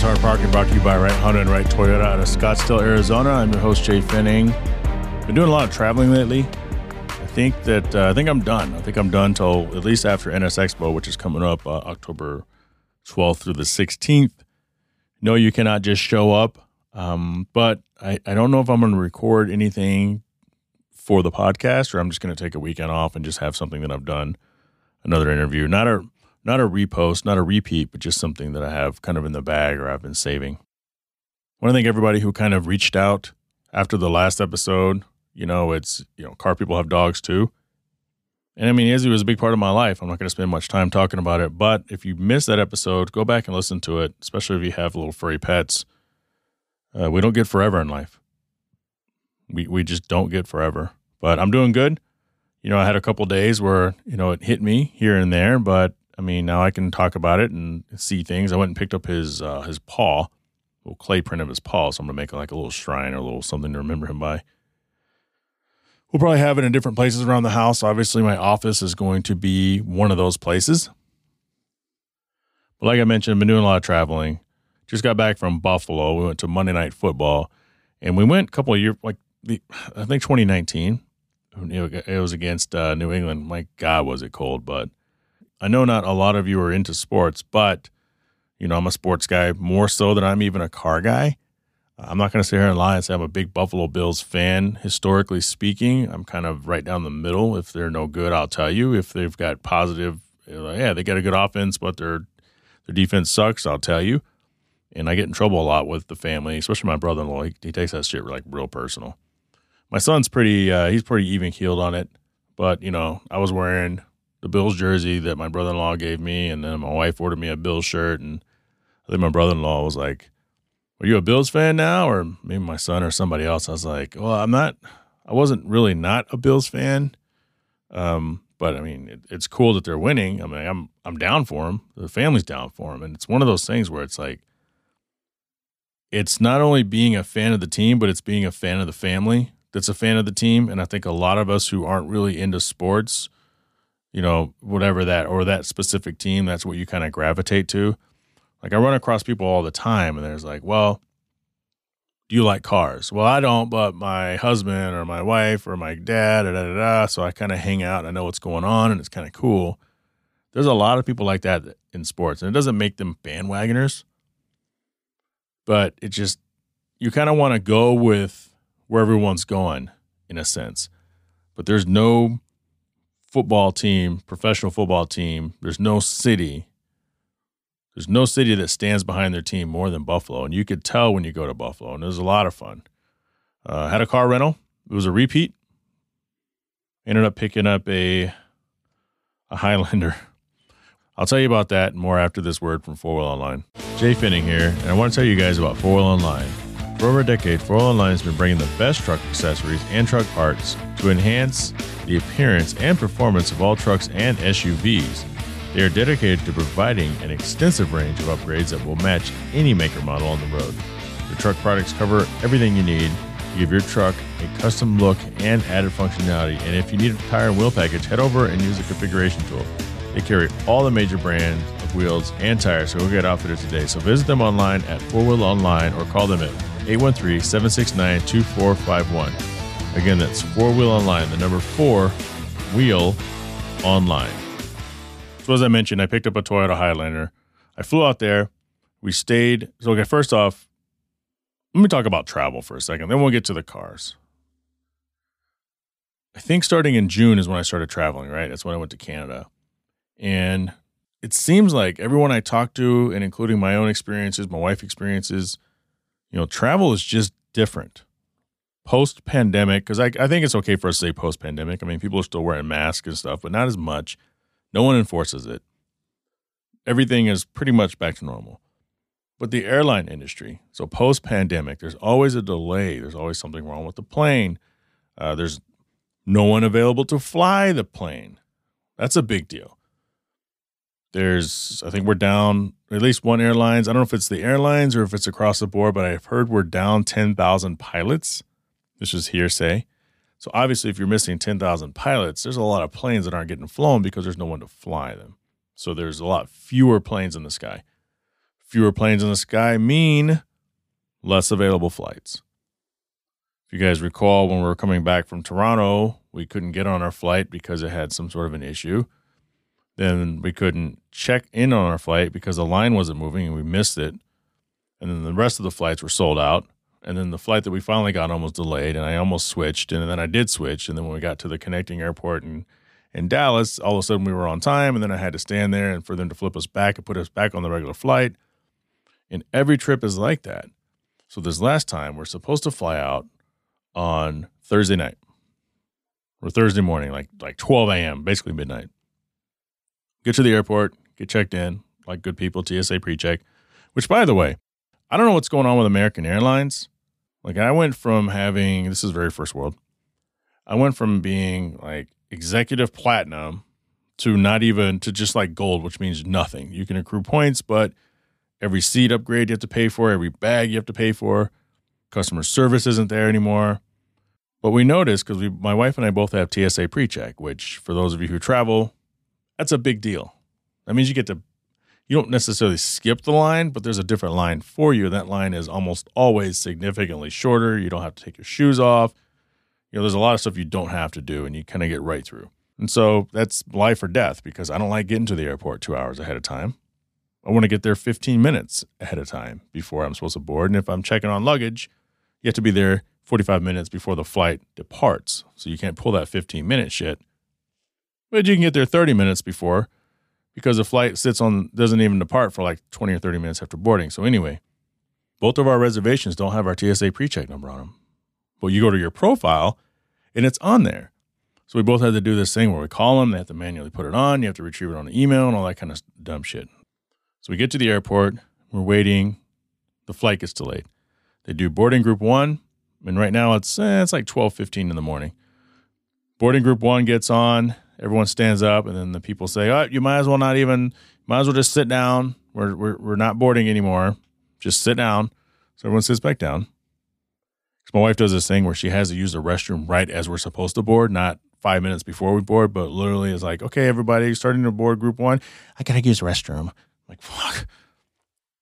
is Hard Parking brought to you by Right Honda and Right Toyota out of Scottsdale, Arizona. I'm your host, Jhae Pfenning. Been doing a lot of traveling lately. I think that uh, I think I'm done. I think I'm done till at least after NS Expo, which is coming up uh, October 12th through the 16th. No, you cannot just show up. Um, but I, I don't know if I'm going to record anything for the podcast or I'm just going to take a weekend off and just have something that I've done, another interview. Not a not a repost, not a repeat, but just something that I have kind of in the bag or I've been saving. I want to thank everybody who kind of reached out after the last episode. You know, it's, you know, car people have dogs too. And I mean, Izzy was a big part of my life. I'm not going to spend much time talking about it. But if you missed that episode, go back and listen to it, especially if you have little furry pets. Uh, we don't get forever in life. We, we just don't get forever. But I'm doing good. You know, I had a couple days where, you know, it hit me here and there, but I mean, now I can talk about it and see things. I went and picked up his uh, his paw, little clay print of his paw. So I'm gonna make like a little shrine or a little something to remember him by. We'll probably have it in different places around the house. Obviously, my office is going to be one of those places. But like I mentioned, I've been doing a lot of traveling. Just got back from Buffalo. We went to Monday Night Football, and we went a couple of years, like the, I think 2019. It was against uh, New England. My God, was it cold! But I know not a lot of you are into sports, but you know, I'm a sports guy more so than I'm even a car guy. I'm not going to sit here and lie and say I'm a big Buffalo Bills fan. Historically speaking, I'm kind of right down the middle. If they're no good, I'll tell you. If they've got positive, yeah, they got a good offense, but their their defense sucks, I'll tell you. And I get in trouble a lot with the family, especially my brother-in-law. He, he takes that shit like real personal. My son's pretty, uh, he's pretty even keeled on it. But you know, I was wearing the Bills jersey that my brother in law gave me, and then my wife ordered me a Bills shirt, and I think my brother in law was like, "Are you a Bills fan now?" Or maybe my son or somebody else. I was like, "Well, I'm not. I wasn't really not a Bills fan." Um, but I mean, it, it's cool that they're winning. I mean, I'm I'm down for them. The family's down for them, and it's one of those things where it's like, it's not only being a fan of the team, but it's being a fan of the family that's a fan of the team. And I think a lot of us who aren't really into sports you know, whatever that or that specific team, that's what you kind of gravitate to. Like I run across people all the time and there's like, well, do you like cars? Well, I don't, but my husband or my wife or my dad, da, da, da, da. so I kind of hang out and I know what's going on and it's kind of cool. There's a lot of people like that in sports and it doesn't make them bandwagoners, but it just, you kind of want to go with where everyone's going in a sense. But there's no football team, professional football team, there's no city. There's no city that stands behind their team more than Buffalo. And you could tell when you go to Buffalo. And it was a lot of fun. Uh, had a car rental. It was a repeat. Ended up picking up a a Highlander. I'll tell you about that more after this word from Four Wheel Online. Jhae Pfenning here, and I want to tell you guys about Four Wheel Online. For over a decade, Four Wheel Online has been bringing the best truck accessories and truck parts to enhance the appearance and performance of all trucks and SUVs. They are dedicated to providing an extensive range of upgrades that will match any maker model on the road. Their truck products cover everything you need to give your truck a custom look and added functionality. And if you need a tire and wheel package, head over and use the configuration tool. They carry all the major brands of wheels and tires, so go get outfitted today. So visit them online at Four Wheel Online or call them at 813 769 2451. Again, that's Four Wheel Online, the number four wheel online. So, as I mentioned, I picked up a Toyota Highlander. I flew out there. We stayed. So, okay, first off, let me talk about travel for a second. Then we'll get to the cars. I think starting in June is when I started traveling, right? That's when I went to Canada. And it seems like everyone I talk to, and including my own experiences, my wife experiences, you know, travel is just different. Post pandemic, because I, I think it's okay for us to say post pandemic. I mean, people are still wearing masks and stuff, but not as much. No one enforces it. Everything is pretty much back to normal. But the airline industry, so post pandemic, there's always a delay. There's always something wrong with the plane. Uh, there's no one available to fly the plane. That's a big deal. There's, I think we're down at least one airlines. I don't know if it's the airlines or if it's across the board, but I've heard we're down 10,000 pilots. This is hearsay. So obviously, if you're missing 10,000 pilots, there's a lot of planes that aren't getting flown because there's no one to fly them. So there's a lot fewer planes in the sky, fewer planes in the sky mean less available flights. If you guys recall, when we were coming back from Toronto, we couldn't get on our flight because it had some sort of an issue. Then we couldn't check in on our flight because the line wasn't moving and we missed it. And then the rest of the flights were sold out. And then the flight that we finally got was delayed, and I almost switched. And then I did switch. And then when we got to the connecting airport in, in Dallas, all of a sudden we were on time. And then I had to stand there and for them to flip us back and put us back on the regular flight. And every trip is like that. So this last time, we're supposed to fly out on Thursday night or Thursday morning, like like 12 a.m., basically midnight. Get to the airport, get checked in, like good people, TSA pre-check. Which, by the way, I don't know what's going on with American Airlines. Like I went from having this is very first world. I went from being like executive platinum to not even to just like gold, which means nothing. You can accrue points, but every seat upgrade you have to pay for, every bag you have to pay for. Customer service isn't there anymore. But we noticed because we, my wife and I both have TSA pre-check, which for those of you who travel, that's a big deal. That means you get to, you don't necessarily skip the line, but there's a different line for you. That line is almost always significantly shorter. You don't have to take your shoes off. You know, there's a lot of stuff you don't have to do, and you kind of get right through. And so that's life or death because I don't like getting to the airport two hours ahead of time. I want to get there 15 minutes ahead of time before I'm supposed to board. And if I'm checking on luggage, you have to be there 45 minutes before the flight departs. So you can't pull that 15 minute shit. But you can get there 30 minutes before because the flight sits on, doesn't even depart for like 20 or 30 minutes after boarding. So anyway, both of our reservations don't have our TSA pre check number on them. But you go to your profile and it's on there. So we both had to do this thing where we call them, they have to manually put it on, you have to retrieve it on the email and all that kind of dumb shit. So we get to the airport, we're waiting, the flight gets delayed. They do boarding group one, and right now it's eh, it's like twelve fifteen in the morning. Boarding group one gets on, everyone stands up, and then the people say, "Oh, you might as well not even, might as well just sit down. We're we're we're not boarding anymore. Just sit down." So everyone sits back down. Because my wife does this thing where she has to use the restroom right as we're supposed to board, not five minutes before we board, but literally is like, "Okay, everybody, starting to board group one. I gotta use the restroom." Like, fuck.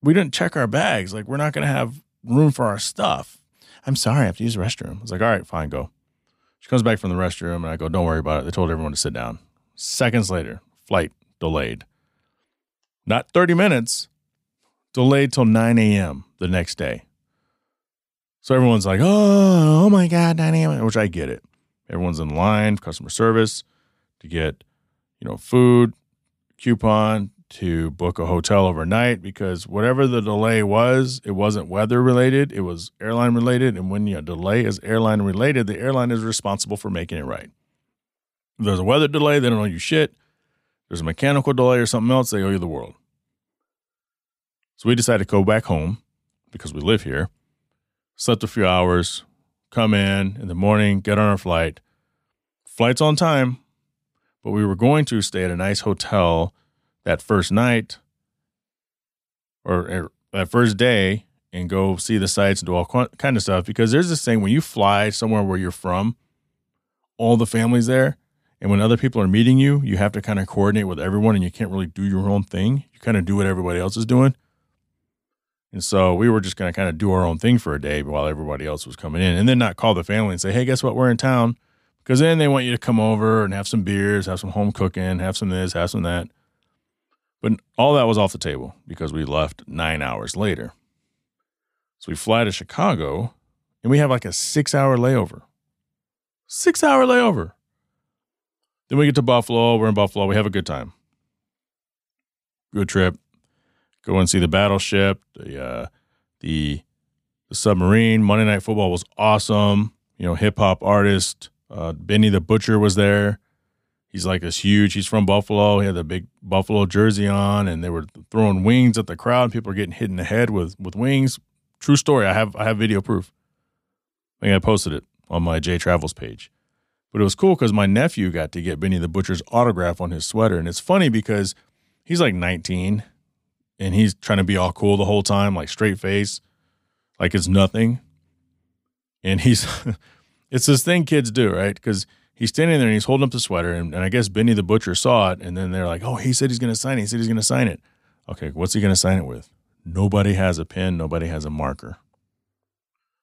We didn't check our bags. Like, we're not to have room for our stuff. I'm sorry, I have to use the restroom. I was like, all right, fine, go. She comes back from the restroom and I go, don't worry about it. They told everyone to sit down. Seconds later, flight delayed. Not 30 minutes, delayed till 9 a.m. the next day. So everyone's like, oh, oh my God, 9 a.m., which I get it. Everyone's in line, customer service to get, you know, food, coupon, to book a hotel overnight because whatever the delay was, it wasn't weather related, it was airline related. And when your delay is airline related, the airline is responsible for making it right. If there's a weather delay, they don't owe you shit. There's a mechanical delay or something else, they owe you the world. So we decided to go back home because we live here, slept a few hours, come in in the morning, get on our flight. Flight's on time, but we were going to stay at a nice hotel that first night or, or that first day and go see the sites and do all kind of stuff because there's this thing when you fly somewhere where you're from all the families there and when other people are meeting you you have to kind of coordinate with everyone and you can't really do your own thing. You kind of do what everybody else is doing. And so we were just going to kind of do our own thing for a day while everybody else was coming in and then not call the family and say hey guess what? We're in town. Because then they want you to come over and have some beers have some home cooking have some this have some that but all that was off the table because we left nine hours later. So we fly to Chicago and we have like a six hour layover. Six hour layover. Then we get to Buffalo. We're in Buffalo. We have a good time. Good trip. Go and see the battleship, the uh, the the submarine. Monday Night Football was awesome. You know, hip hop artist uh, Benny the Butcher was there he's like this huge. He's from Buffalo. He had the big Buffalo jersey on, and they were throwing wings at the crowd. People were getting hit in the head with with wings. True story. I have I have video proof. I think I posted it on my J Travels page. But it was cool because my nephew got to get Benny the Butcher's autograph on his sweater, and it's funny because he's like 19, and he's trying to be all cool the whole time, like straight face, like it's nothing. And he's, it's this thing kids do, right? Because he's standing there and he's holding up the sweater, and, and I guess Benny the butcher saw it, and then they're like, "Oh, he said he's going to sign it. He said he's going to sign it." Okay, what's he going to sign it with? Nobody has a pen. Nobody has a marker.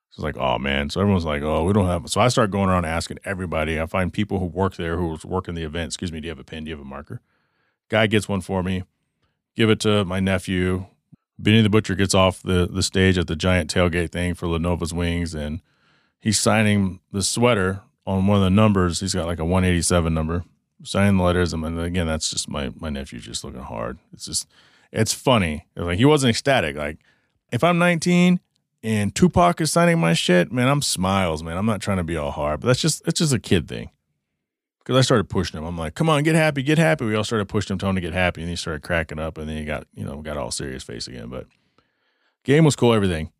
So it's like, oh man. So everyone's like, oh, we don't have. So I start going around asking everybody. I find people who work there who was working the event. Excuse me, do you have a pen? Do you have a marker? Guy gets one for me. Give it to my nephew. Benny the Butcher gets off the, the stage at the giant tailgate thing for La Nova's Wings, and he's signing the sweater on one of the numbers. He's got like a 187 number, signing the letters. And again, that's just my my nephew just looking hard. It's just it's funny. Like he wasn't ecstatic. Like if I'm 19 and Tupac is signing my shit, man, I'm smiles, man. I'm not trying to be all hard, but that's just it's just a kid thing. Because I started pushing him. I'm like, come on, get happy, get happy. We all started pushing him, telling him to get happy, and he started cracking up, and then he got, you know, got all serious face again. But game was cool, everything.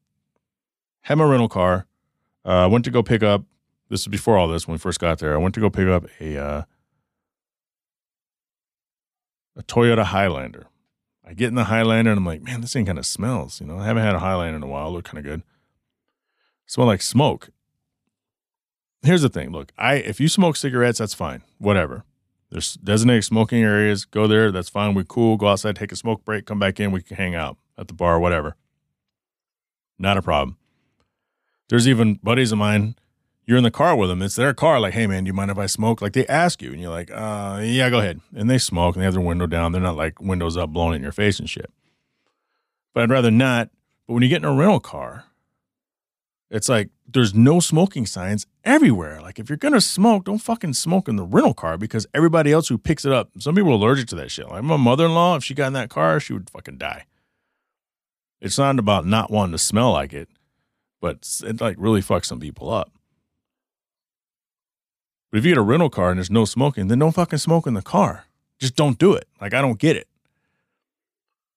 Had my rental car. Uh, went to go pick up. This is before all this when we first got there. I went to go pick up a uh, a Toyota Highlander. I get in the Highlander and I'm like, man, this thing kind of smells. You know, I haven't had a Highlander in a while. Look kind of good. Smell like smoke. Here's the thing. Look, I if you smoke cigarettes, that's fine. Whatever. There's designated smoking areas. Go there. That's fine. We're cool. Go outside, take a smoke break, come back in. We can hang out at the bar, whatever. Not a problem. There's even buddies of mine you're in the car with them. It's their car. Like, hey man, do you mind if I smoke? Like they ask you, and you're like, uh, yeah, go ahead. And they smoke, and they have their window down. They're not like windows up, blowing in your face and shit. But I'd rather not. But when you get in a rental car, it's like there's no smoking signs everywhere. Like if you're gonna smoke, don't fucking smoke in the rental car because everybody else who picks it up, some people are allergic to that shit. Like my mother-in-law, if she got in that car, she would fucking die. It's not about not wanting to smell like it, but it like really fucks some people up. But if you get a rental car and there's no smoking, then don't fucking smoke in the car. Just don't do it. Like I don't get it.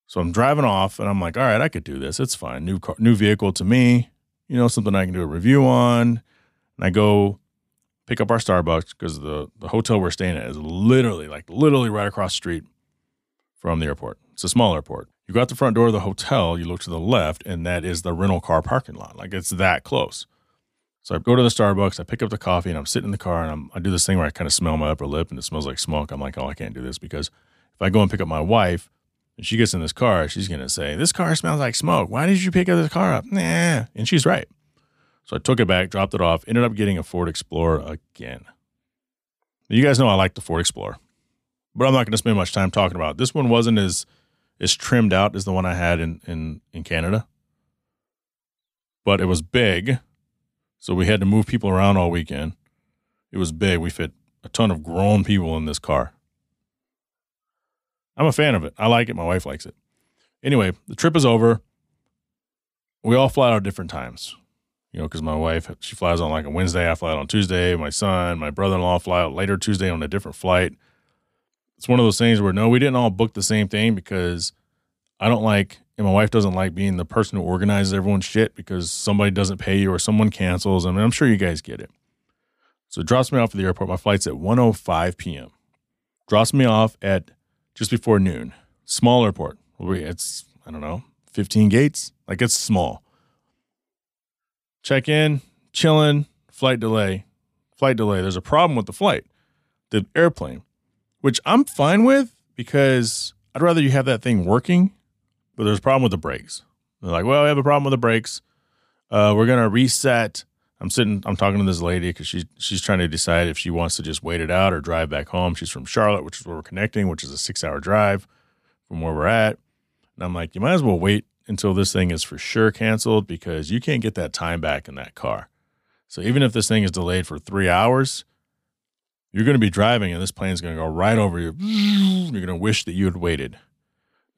So I'm driving off and I'm like, all right, I could do this. It's fine. New car, new vehicle to me. You know, something I can do a review on. And I go pick up our Starbucks because the, the hotel we're staying at is literally, like literally right across the street from the airport. It's a small airport. You go out the front door of the hotel, you look to the left, and that is the rental car parking lot. Like it's that close. So I go to the Starbucks, I pick up the coffee, and I'm sitting in the car, and I'm, I do this thing where I kind of smell my upper lip, and it smells like smoke. I'm like, oh, I can't do this because if I go and pick up my wife, and she gets in this car, she's gonna say, "This car smells like smoke. Why did you pick up this car up?" Nah, and she's right. So I took it back, dropped it off, ended up getting a Ford Explorer again. You guys know I like the Ford Explorer, but I'm not to spend much time talking about it. This one wasn't as as trimmed out as the one I had in in in Canada, but it was big so we had to move people around all weekend. It was big. We fit a ton of grown people in this car. I'm a fan of it. I like it. My wife likes it. Anyway, the trip is over. We all fly out at different times, you know, because my wife, she flies on like a Wednesday. I fly out on Tuesday. My son, my brother in law fly out later Tuesday on a different flight. It's one of those things where no, we didn't all book the same thing because I don't like and my wife doesn't like being the person who organizes everyone's shit because somebody doesn't pay you or someone cancels. I mean, I'm sure you guys get it. So it drops me off at the airport. My flight's at 1:05 p.m. Drops me off at just before noon. Small airport. It's I don't know, 15 gates. Like it's small. Check in, chilling, flight delay. Flight delay. There's a problem with the flight, the airplane, which I'm fine with because I'd rather you have that thing working but there's a problem with the brakes. They're like, well, we have a problem with the brakes. Uh, we're gonna reset. I'm sitting. I'm talking to this lady because she's she's trying to decide if she wants to just wait it out or drive back home. She's from Charlotte, which is where we're connecting, which is a six hour drive from where we're at. And I'm like, you might as well wait until this thing is for sure canceled because you can't get that time back in that car. So even if this thing is delayed for three hours, you're going to be driving and this plane's going to go right over you. You're going to wish that you had waited.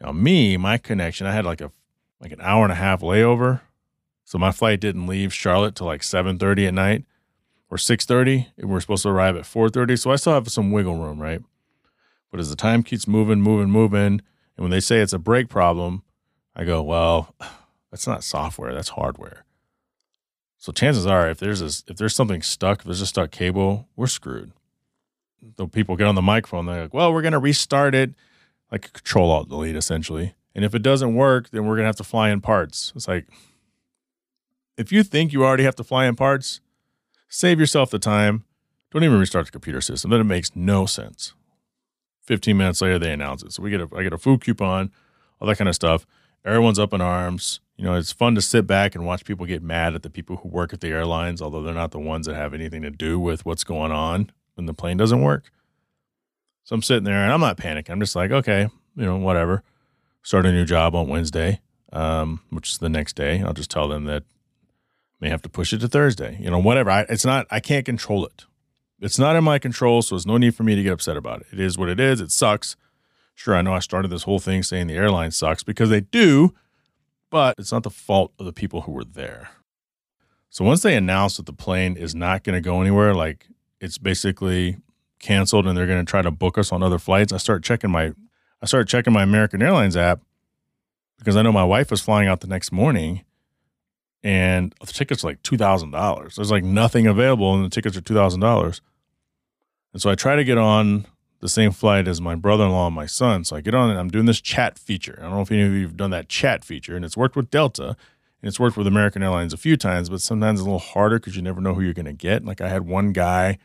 Now, me, my connection, I had like a like an hour and a half layover, so my flight didn't leave Charlotte till like seven thirty at night or six thirty, and we're supposed to arrive at four thirty. So I still have some wiggle room, right? But as the time keeps moving, moving, moving, and when they say it's a brake problem, I go, well, that's not software, that's hardware. So chances are, if there's a, if there's something stuck, if there's a stuck cable, we're screwed. The people get on the microphone, they're like, well, we're gonna restart it like control alt delete essentially. And if it doesn't work, then we're gonna have to fly in parts. It's like if you think you already have to fly in parts, save yourself the time. Don't even restart the computer system. Then it makes no sense. 15 minutes later, they announce it. So we get a I get a food coupon, all that kind of stuff. Everyone's up in arms. You know, it's fun to sit back and watch people get mad at the people who work at the airlines, although they're not the ones that have anything to do with what's going on when the plane doesn't work. So I'm sitting there and I'm not panicking. I'm just like, okay, you know, whatever. Start a new job on Wednesday, um, which is the next day. I'll just tell them that may have to push it to Thursday. You know, whatever. I, it's not. I can't control it. It's not in my control, so there's no need for me to get upset about it. It is what it is. It sucks. Sure, I know I started this whole thing saying the airline sucks because they do, but it's not the fault of the people who were there. So once they announce that the plane is not going to go anywhere, like it's basically canceled and they're going to try to book us on other flights, I start checking my I start checking my American Airlines app because I know my wife was flying out the next morning and the tickets are like $2,000. There's like nothing available and the tickets are $2,000. And so I try to get on the same flight as my brother-in-law and my son. So I get on and I'm doing this chat feature. I don't know if any of you have done that chat feature and it's worked with Delta and it's worked with American Airlines a few times, but sometimes it's a little harder because you never know who you're going to get. Like I had one guy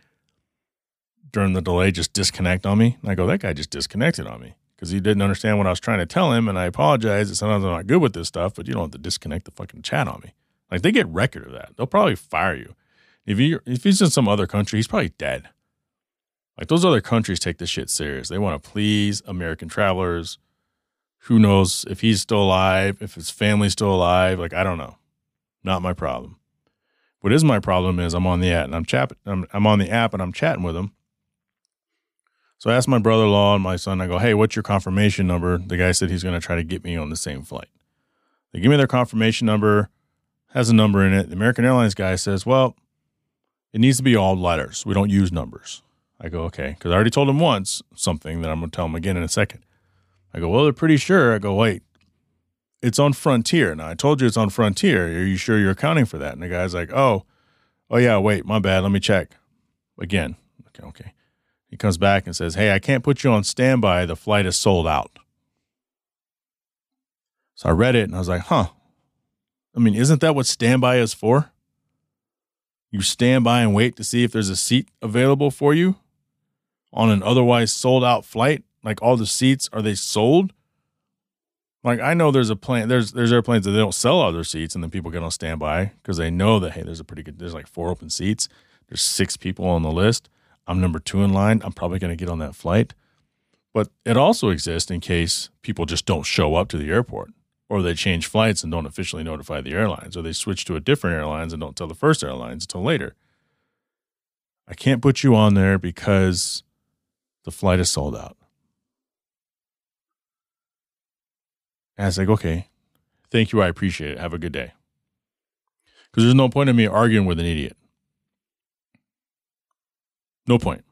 during the delay just disconnect on me. And I go, that guy just disconnected on me because he didn't understand what I was trying to tell him. And I apologize that sometimes I'm not good with this stuff, but you don't have to disconnect the fucking chat on me. Like they get record of that. They'll probably fire you. If you if he's in some other country, he's probably dead. Like those other countries take this shit serious. They want to please American travelers. Who knows if he's still alive, if his family's still alive? Like I don't know. Not my problem. What is my problem is I'm on the app and I'm chat I'm, I'm on the app and I'm chatting with him. So I asked my brother-in-law and my son. I go, "Hey, what's your confirmation number?" The guy said he's going to try to get me on the same flight. They give me their confirmation number has a number in it. The American Airlines guy says, well, it needs to be all letters. We don't use numbers. I go, okay, because I already told him once something that I'm going to tell him again in a second. I go, well, they're pretty sure. I go, wait, it's on Frontier. Now, I told you it's on Frontier. Are you sure you're accounting for that? And the guy's like, oh, oh, yeah, wait, my bad. Let me check. Again, okay, okay. He comes back and says, hey, I can't put you on standby. The flight is sold out. So I read it and I was like, huh, I mean, isn't that what standby is for? You stand by and wait to see if there's a seat available for you on an otherwise sold out flight. Like all the seats, are they sold? Like I know there's a plane, there's there's airplanes that they don't sell other seats, and then people get on standby because they know that hey, there's a pretty good, there's like four open seats. There's six people on the list. I'm number two in line. I'm probably going to get on that flight. But it also exists in case people just don't show up to the airport or they change flights and don't officially notify the airlines, or they switch to a different airlines and don't tell the first airlines until later. I can't put you on there because the flight is sold out. And I was like, okay, thank you. I appreciate it. Have a good day. Because there's no point in me arguing with an idiot. No point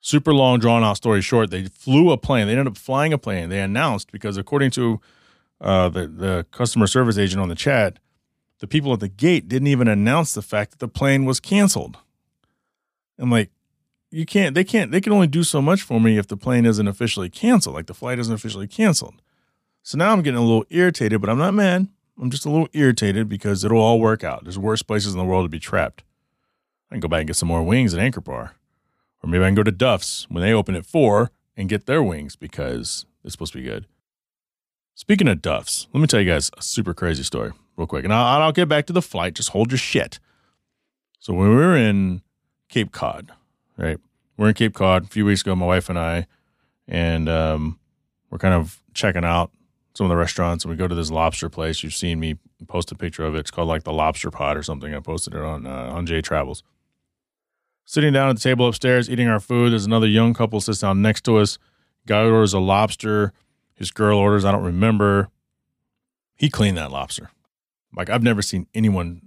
super long, drawn out story short, they flew a plane. They ended up flying a plane. They announced because according to uh, the the customer service agent on the chat, the people at the gate didn't even announce the fact that the plane was canceled. I'm like, you can't. They can't. They can only do so much for me if the plane isn't officially canceled. Like the flight isn't officially canceled. So now I'm getting a little irritated, but I'm not mad. I'm just a little irritated because it'll all work out. There's worse places in the world to be trapped. I can go back and get some more wings at Anchor Bar. Or maybe I can go to Duff's when they open at four and get their wings because it's supposed to be good. Speaking of Duff's, let me tell you guys a super crazy story real quick. And I'll, I'll get back to the flight. Just hold your shit. So when we were in Cape Cod, right? We're in Cape Cod a few weeks ago, my wife and I, and um, we're kind of checking out some of the restaurants. And we go to this lobster place. You've seen me post a picture of it. It's called like the Lobster Pot or something. I posted it on uh, on J Travels. Sitting down at the table upstairs, eating our food, there's another young couple sits down next to us. Guy orders a lobster. His girl orders, I don't remember. He cleaned that lobster. Like I've never seen anyone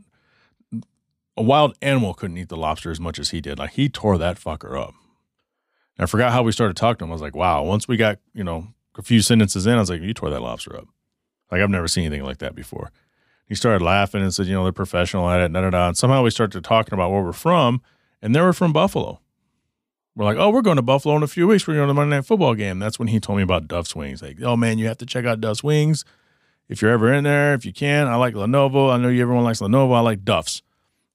a wild animal couldn't eat the lobster as much as he did. Like he tore that fucker up. And I forgot how we started talking to him. I was like, wow, once we got, you know, a few sentences in, I was like, you tore that lobster up. Like I've never seen anything like that before. He started laughing and said, you know, they're professional at it, da da da. And somehow we started talking about where we're from and they were from Buffalo. We're like, oh, we're going to Buffalo in a few weeks. We're going to the Monday Night Football game. That's when he told me about Duff's Wings. Like, oh man, you have to check out Duff's Wings if you're ever in there. If you can, I like La Nova. I know you everyone likes La Nova. I like Duff's.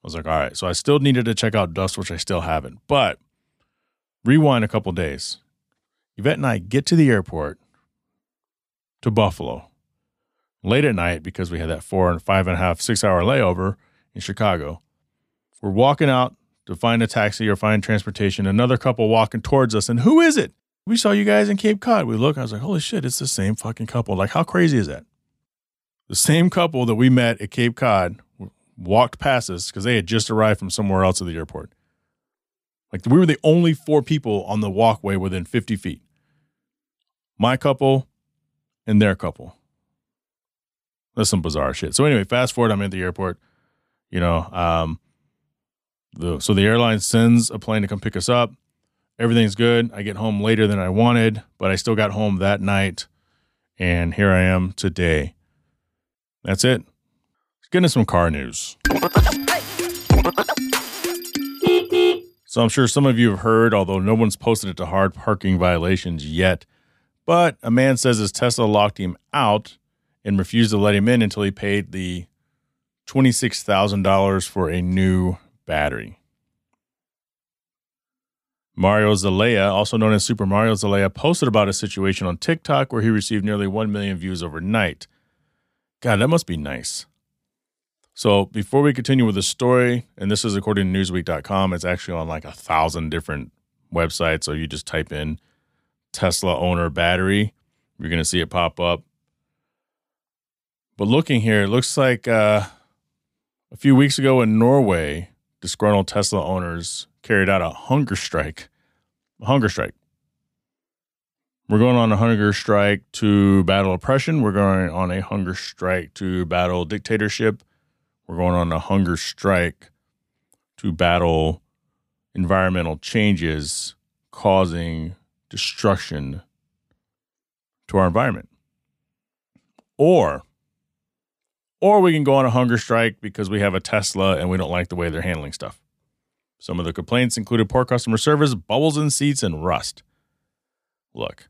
I was like, all right. So I still needed to check out Duff's, which I still haven't. But rewind a couple days. Yvette and I get to the airport. to Buffalo late at night because we had that four and five and a half, six hour layover in Chicago. We're walking out to find a taxi or find transportation. Another couple walking towards us, and who is it? We saw you guys in Cape Cod. We look, I was like, holy shit, it's the same fucking couple. Like, how crazy is that? The same couple that we met at Cape Cod walked past us because they had just arrived from somewhere else at the airport. Like, we were the only four people on the walkway within 50 feet. My couple and their couple. That's some bizarre shit. So anyway, fast forward, I'm at the airport. You know, um, the so the airline sends a plane to come pick us up. Everything's good. I get home later than I wanted, but I still got home that night, and here I am today. That's it. Let's get into some car news. So I'm sure some of you have heard, although no one's posted it to hard parking violations yet. But a man says his Tesla locked him out and refused to let him in until he paid the $26,000 for a new battery. Mario Zelaya, also known as Super Mario Zelaya, posted about a situation on TikTok where he received nearly 1 million views overnight. God, that must be nice. So, before we continue with the story, and this is according to Newsweek.com, it's actually on like a thousand different websites. So, you just type in Tesla owner battery, you're going to see it pop up. But looking here, it looks like uh, a few weeks ago in Norway, disgruntled Tesla owners carried out a hunger strike. A hunger strike. We're going on a hunger strike to battle oppression. We're going on a hunger strike to battle dictatorship. We're going on a hunger strike to battle environmental changes causing destruction to our environment. Or or we can go on a hunger strike because we have a Tesla and we don't like the way they're handling stuff. Some of the complaints included poor customer service, bubbles in seats, and rust. Look,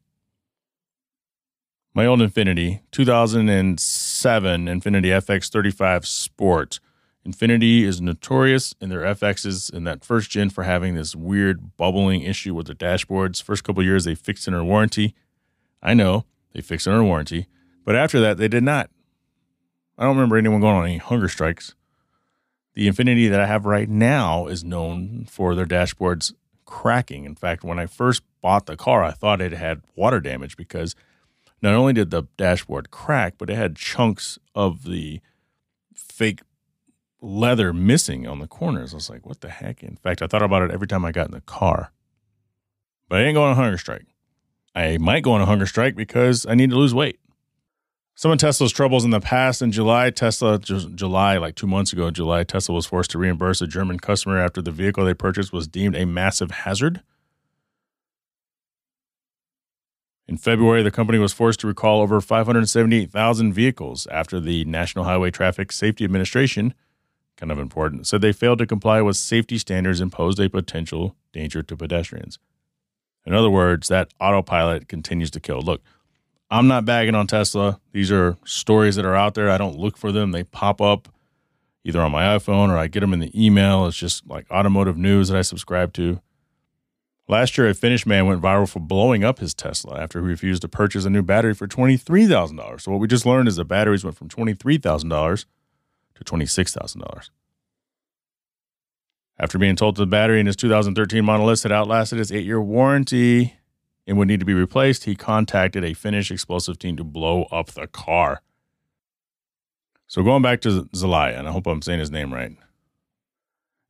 my old Infiniti, 2007 Infiniti FX35 Sport. Infiniti is notorious in their FXs in that first gen for having this weird bubbling issue with their dashboards. First couple years, they fixed it under warranty. I know they fixed it under warranty, but after that, they did not. I don't remember anyone going on any hunger strikes. The Infiniti that I have right now is known for their dashboards cracking. In fact, when I first bought the car, I thought it had water damage because not only did the dashboard crack, but it had chunks of the fake leather missing on the corners. I was like, what the heck? In fact, I thought about it every time I got in the car. But I ain't going on a hunger strike. I might go on a hunger strike because I need to lose weight. Some of Tesla's troubles in the past. In July, Tesla, July, like two months ago, July, Tesla was forced to reimburse a German customer after the vehicle they purchased was deemed a massive hazard. In February, the company was forced to recall over 578,000 vehicles after the National Highway Traffic Safety Administration, kind of important, said they failed to comply with safety standards and posed a potential danger to pedestrians. In other words, that autopilot continues to kill. Look, I'm not bagging on Tesla. These are stories that are out there. I don't look for them. They pop up either on my iPhone or I get them in the email. It's just like automotive news that I subscribe to. Last year, a Finnish man went viral for blowing up his Tesla after he refused to purchase a new battery for $23,000. So, what we just learned is the batteries went from $23,000 to $26,000. After being told the battery in his 2013 Model S had outlasted its eight year warranty, and would need to be replaced, he contacted a Finnish explosive team to blow up the car. So going back to Zelaya, and I hope I'm saying his name right.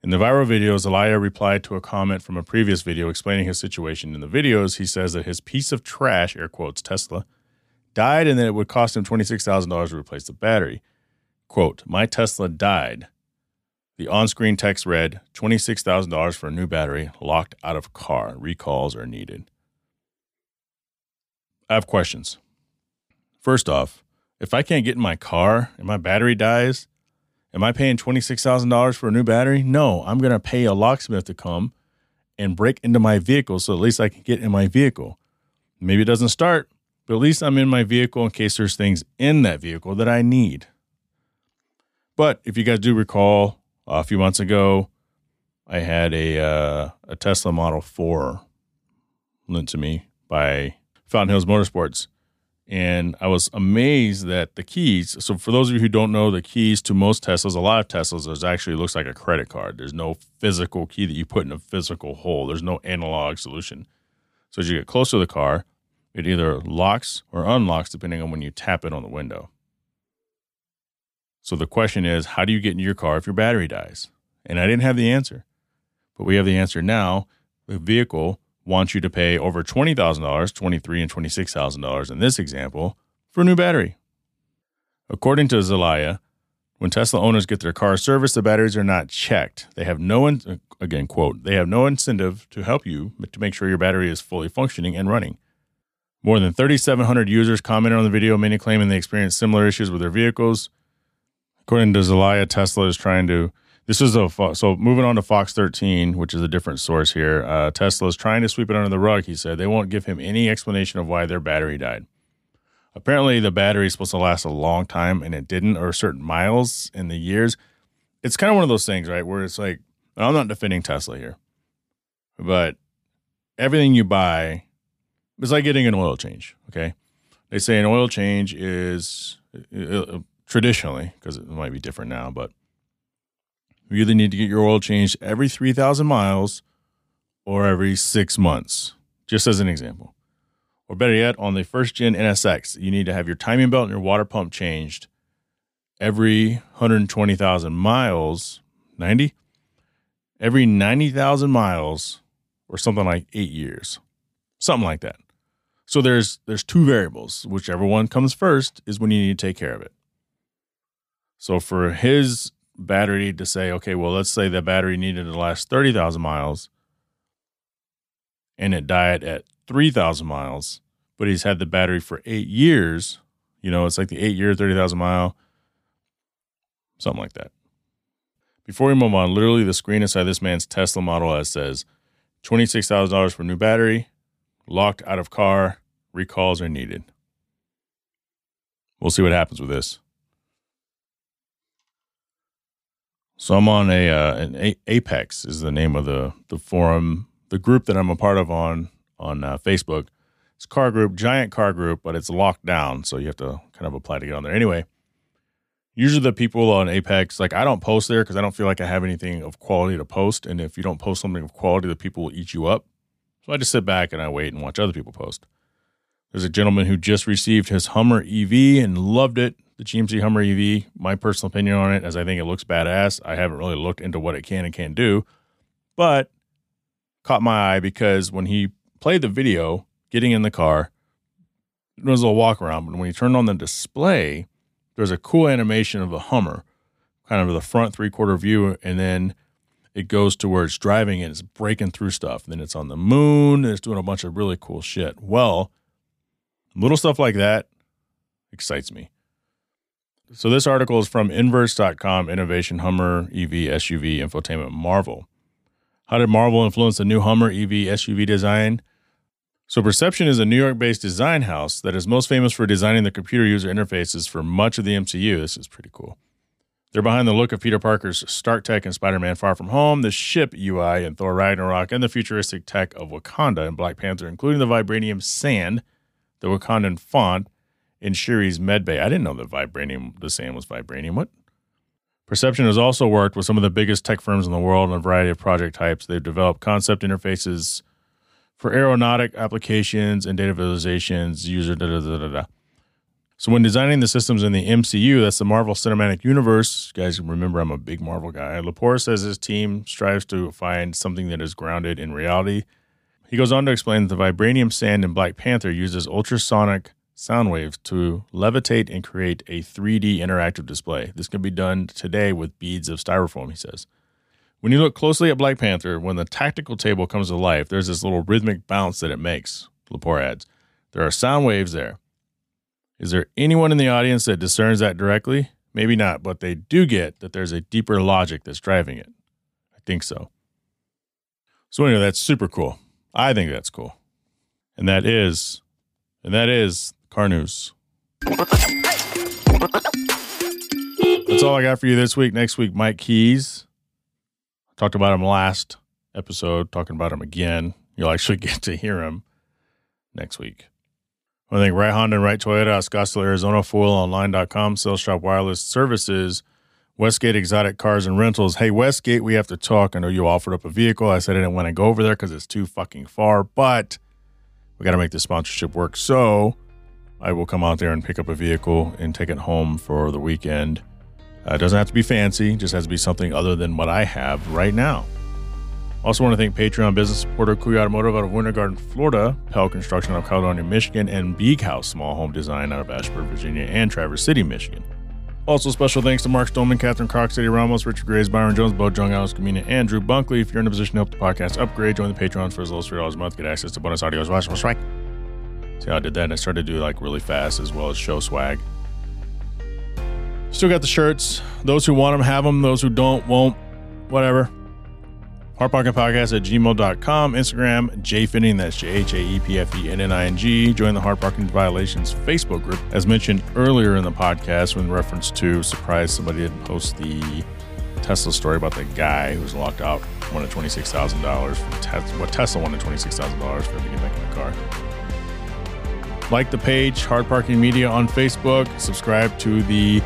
In the viral video, Zelaya replied to a comment from a previous video explaining his situation. In the videos, he says that his piece of trash, air quotes, Tesla, died and that it would cost him $26,000 to replace the battery. Quote, My Tesla died. The on screen text read $26,000 for a new battery, locked out of car. Recalls are needed. I have questions. First off, if I can't get in my car and my battery dies, am I paying $26,000 for a new battery? No, I'm going to pay a locksmith to come and break into my vehicle so at least I can get in my vehicle. Maybe it doesn't start, but at least I'm in my vehicle in case there's things in that vehicle that I need. But if you guys do recall, a few months ago, I had a uh, a Tesla Model 4 lent to me by Fountain Hills Motorsports. And I was amazed that the keys. So, for those of you who don't know, the keys to most Teslas, a lot of Teslas, there's actually looks like a credit card. There's no physical key that you put in a physical hole. There's no analog solution. So, as you get close to the car, it either locks or unlocks depending on when you tap it on the window. So, the question is, how do you get in your car if your battery dies? And I didn't have the answer, but we have the answer now. The vehicle wants you to pay over $20,000, 23 and $26,000 in this example, for a new battery. According to Zelaya, when Tesla owners get their car serviced, the batteries are not checked. They have no, in- again, quote, they have no incentive to help you to make sure your battery is fully functioning and running. More than 3,700 users commented on the video, many claiming they experienced similar issues with their vehicles. According to Zelaya, Tesla is trying to this is a so moving on to Fox 13, which is a different source here. Uh, Tesla is trying to sweep it under the rug. He said they won't give him any explanation of why their battery died. Apparently, the battery is supposed to last a long time, and it didn't, or certain miles in the years. It's kind of one of those things, right, where it's like I'm not defending Tesla here, but everything you buy is like getting an oil change. Okay, they say an oil change is uh, uh traditionally because it might be different now, but you either need to get your oil changed every 3,000 miles or every six months, just as an example. Or better yet, on the first gen NSX, you need to have your timing belt and your water pump changed every 120,000 miles, 90? Every 90,000 miles or something like eight years, something like that. So there's there's two variables. Whichever one comes first is when you need to take care of it. So for his battery to say, okay, well, let's say the battery needed to last 30,000 miles and it died at 3,000 miles, but he's had the battery for eight years. You know, it's like the eight year, 30,000 mile, something like that. Before we move on, literally the screen inside this man's Tesla Model S says $26,000 for new battery, locked out of car, recalls are needed. We'll see what happens with this. So I'm on a uh, an a- Apex is the name of the the forum, the group that I'm a part of on on uh, Facebook. It's car group, giant car group, but it's locked down, so you have to kind of apply to get on there. Anyway, usually the people on Apex, like I don't post there because I don't feel like I have anything of quality to post, and if you don't post something of quality, the people will eat you up. So I just sit back and I wait and watch other people post. There's a gentleman who just received his Hummer EV and loved it the GMC Hummer EV. My personal opinion on it is I think it looks badass. I haven't really looked into what it can and can't do, but caught my eye because when he played the video, getting in the car, it was a little walk around. But when he turned on the display, there's a cool animation of the Hummer, kind of the front three quarter view, and then it goes to where it's driving and it's breaking through stuff. And then it's on the moon and it's doing a bunch of really cool shit. Well, little stuff like that excites me. So this article is from inverse.com Innovation Hummer EV SUV Infotainment Marvel. How did Marvel influence the new Hummer EV SUV design? So Perception is a New York-based design house that is most famous for designing the computer user interfaces for much of the MCU. This is pretty cool. They're behind the look of Peter Parker's Stark Tech and Spider-Man Far From Home, the ship UI in Thor Ragnarok, and the futuristic tech of Wakanda in Black Panther, including the vibranium sand, the Wakandan font, in Shuri's medbay. I didn't know that vibranium, the sand was vibranium. What? Perception has also worked with some of the biggest tech firms in the world on a variety of project types. They've developed concept interfaces for aeronautic applications and data visualizations, user da da da da da. So when designing the systems in the MCU, that's the Marvel Cinematic Universe. You guys remember I'm a big Marvel guy. Lepore says his team strives to find something that is grounded in reality. He goes on to explain that the vibranium sand in Black Panther uses ultrasonic sound waves to levitate and create a 3D interactive display. This can be done today with beads of styrofoam, he says. When you look closely at Black Panther, when the tactical table comes to life, there's this little rhythmic bounce that it makes, Lepore adds. There are sound waves there. Is there anyone in the audience that discerns that directly? Maybe not, but they do get that there's a deeper logic that's driving it. I think so. So anyway, that's super cool. I think that's cool. And that is, and that is Car news. That's all I got for you this week. Next week, Mike Keys. talked about him last episode, talking about him again. You'll actually get to hear him next week. I think Right Honda and Right Toyota, Scottsdale, Arizona, foilonline.com, sales shop wireless services, Westgate exotic cars and rentals. Hey, Westgate, we have to talk. I know you offered up a vehicle. I said I didn't want to go over there because it's too fucking far, but we got to make the sponsorship work. So I will come out there and pick up a vehicle and take it home for the weekend. Uh, it doesn't have to be fancy, just has to be something other than what I have right now. Also, want to thank Patreon business supporter Kuya Automotive out of Winter Garden, Florida, Pell Construction out of Caledonia, Michigan, and Beak House Small Home Design out of Ashburn, Virginia, and Traverse City, Michigan. Also, special thanks to Mark Stoneman, Catherine Cox, Eddie Ramos, Richard Grays, Byron Jones, Bo Jung, Alice Camina, and Drew Bunkley. If you're in a position to help the podcast upgrade, join the Patreons for as low as $3 a month. Get access to bonus. Watch my swag. See how I did that? And I started to do like really fast as well as show swag. Still got the shirts. Those who want them have them. Those who don't won't. Whatever. Hardparking Podcast at gmail.com. Instagram, JhaePfenning, that's J H A E P F E N N I N G. Join the Hard Violations Facebook group. As mentioned earlier in the podcast, in reference to surprise somebody didn't post the Tesla story about the guy who was locked out, wanted $26,000 from Tesla. What Tesla wanted $26,000 for to get back in the car. Like the page, Hard Parking Media on Facebook. Subscribe to the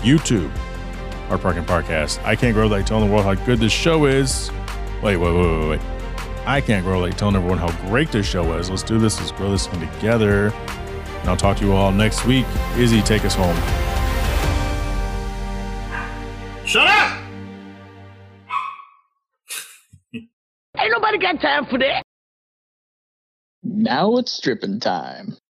YouTube Hard Parking Podcast. I can't grow like telling the world how good this show is. Wait, wait, wait, wait, wait. I can't grow like telling everyone how great this show is. Let's do this. Let's grow this thing together. And I'll talk to you all next week. Izzy, take us home. Shut up! Ain't nobody got time for that. Now it's stripping time.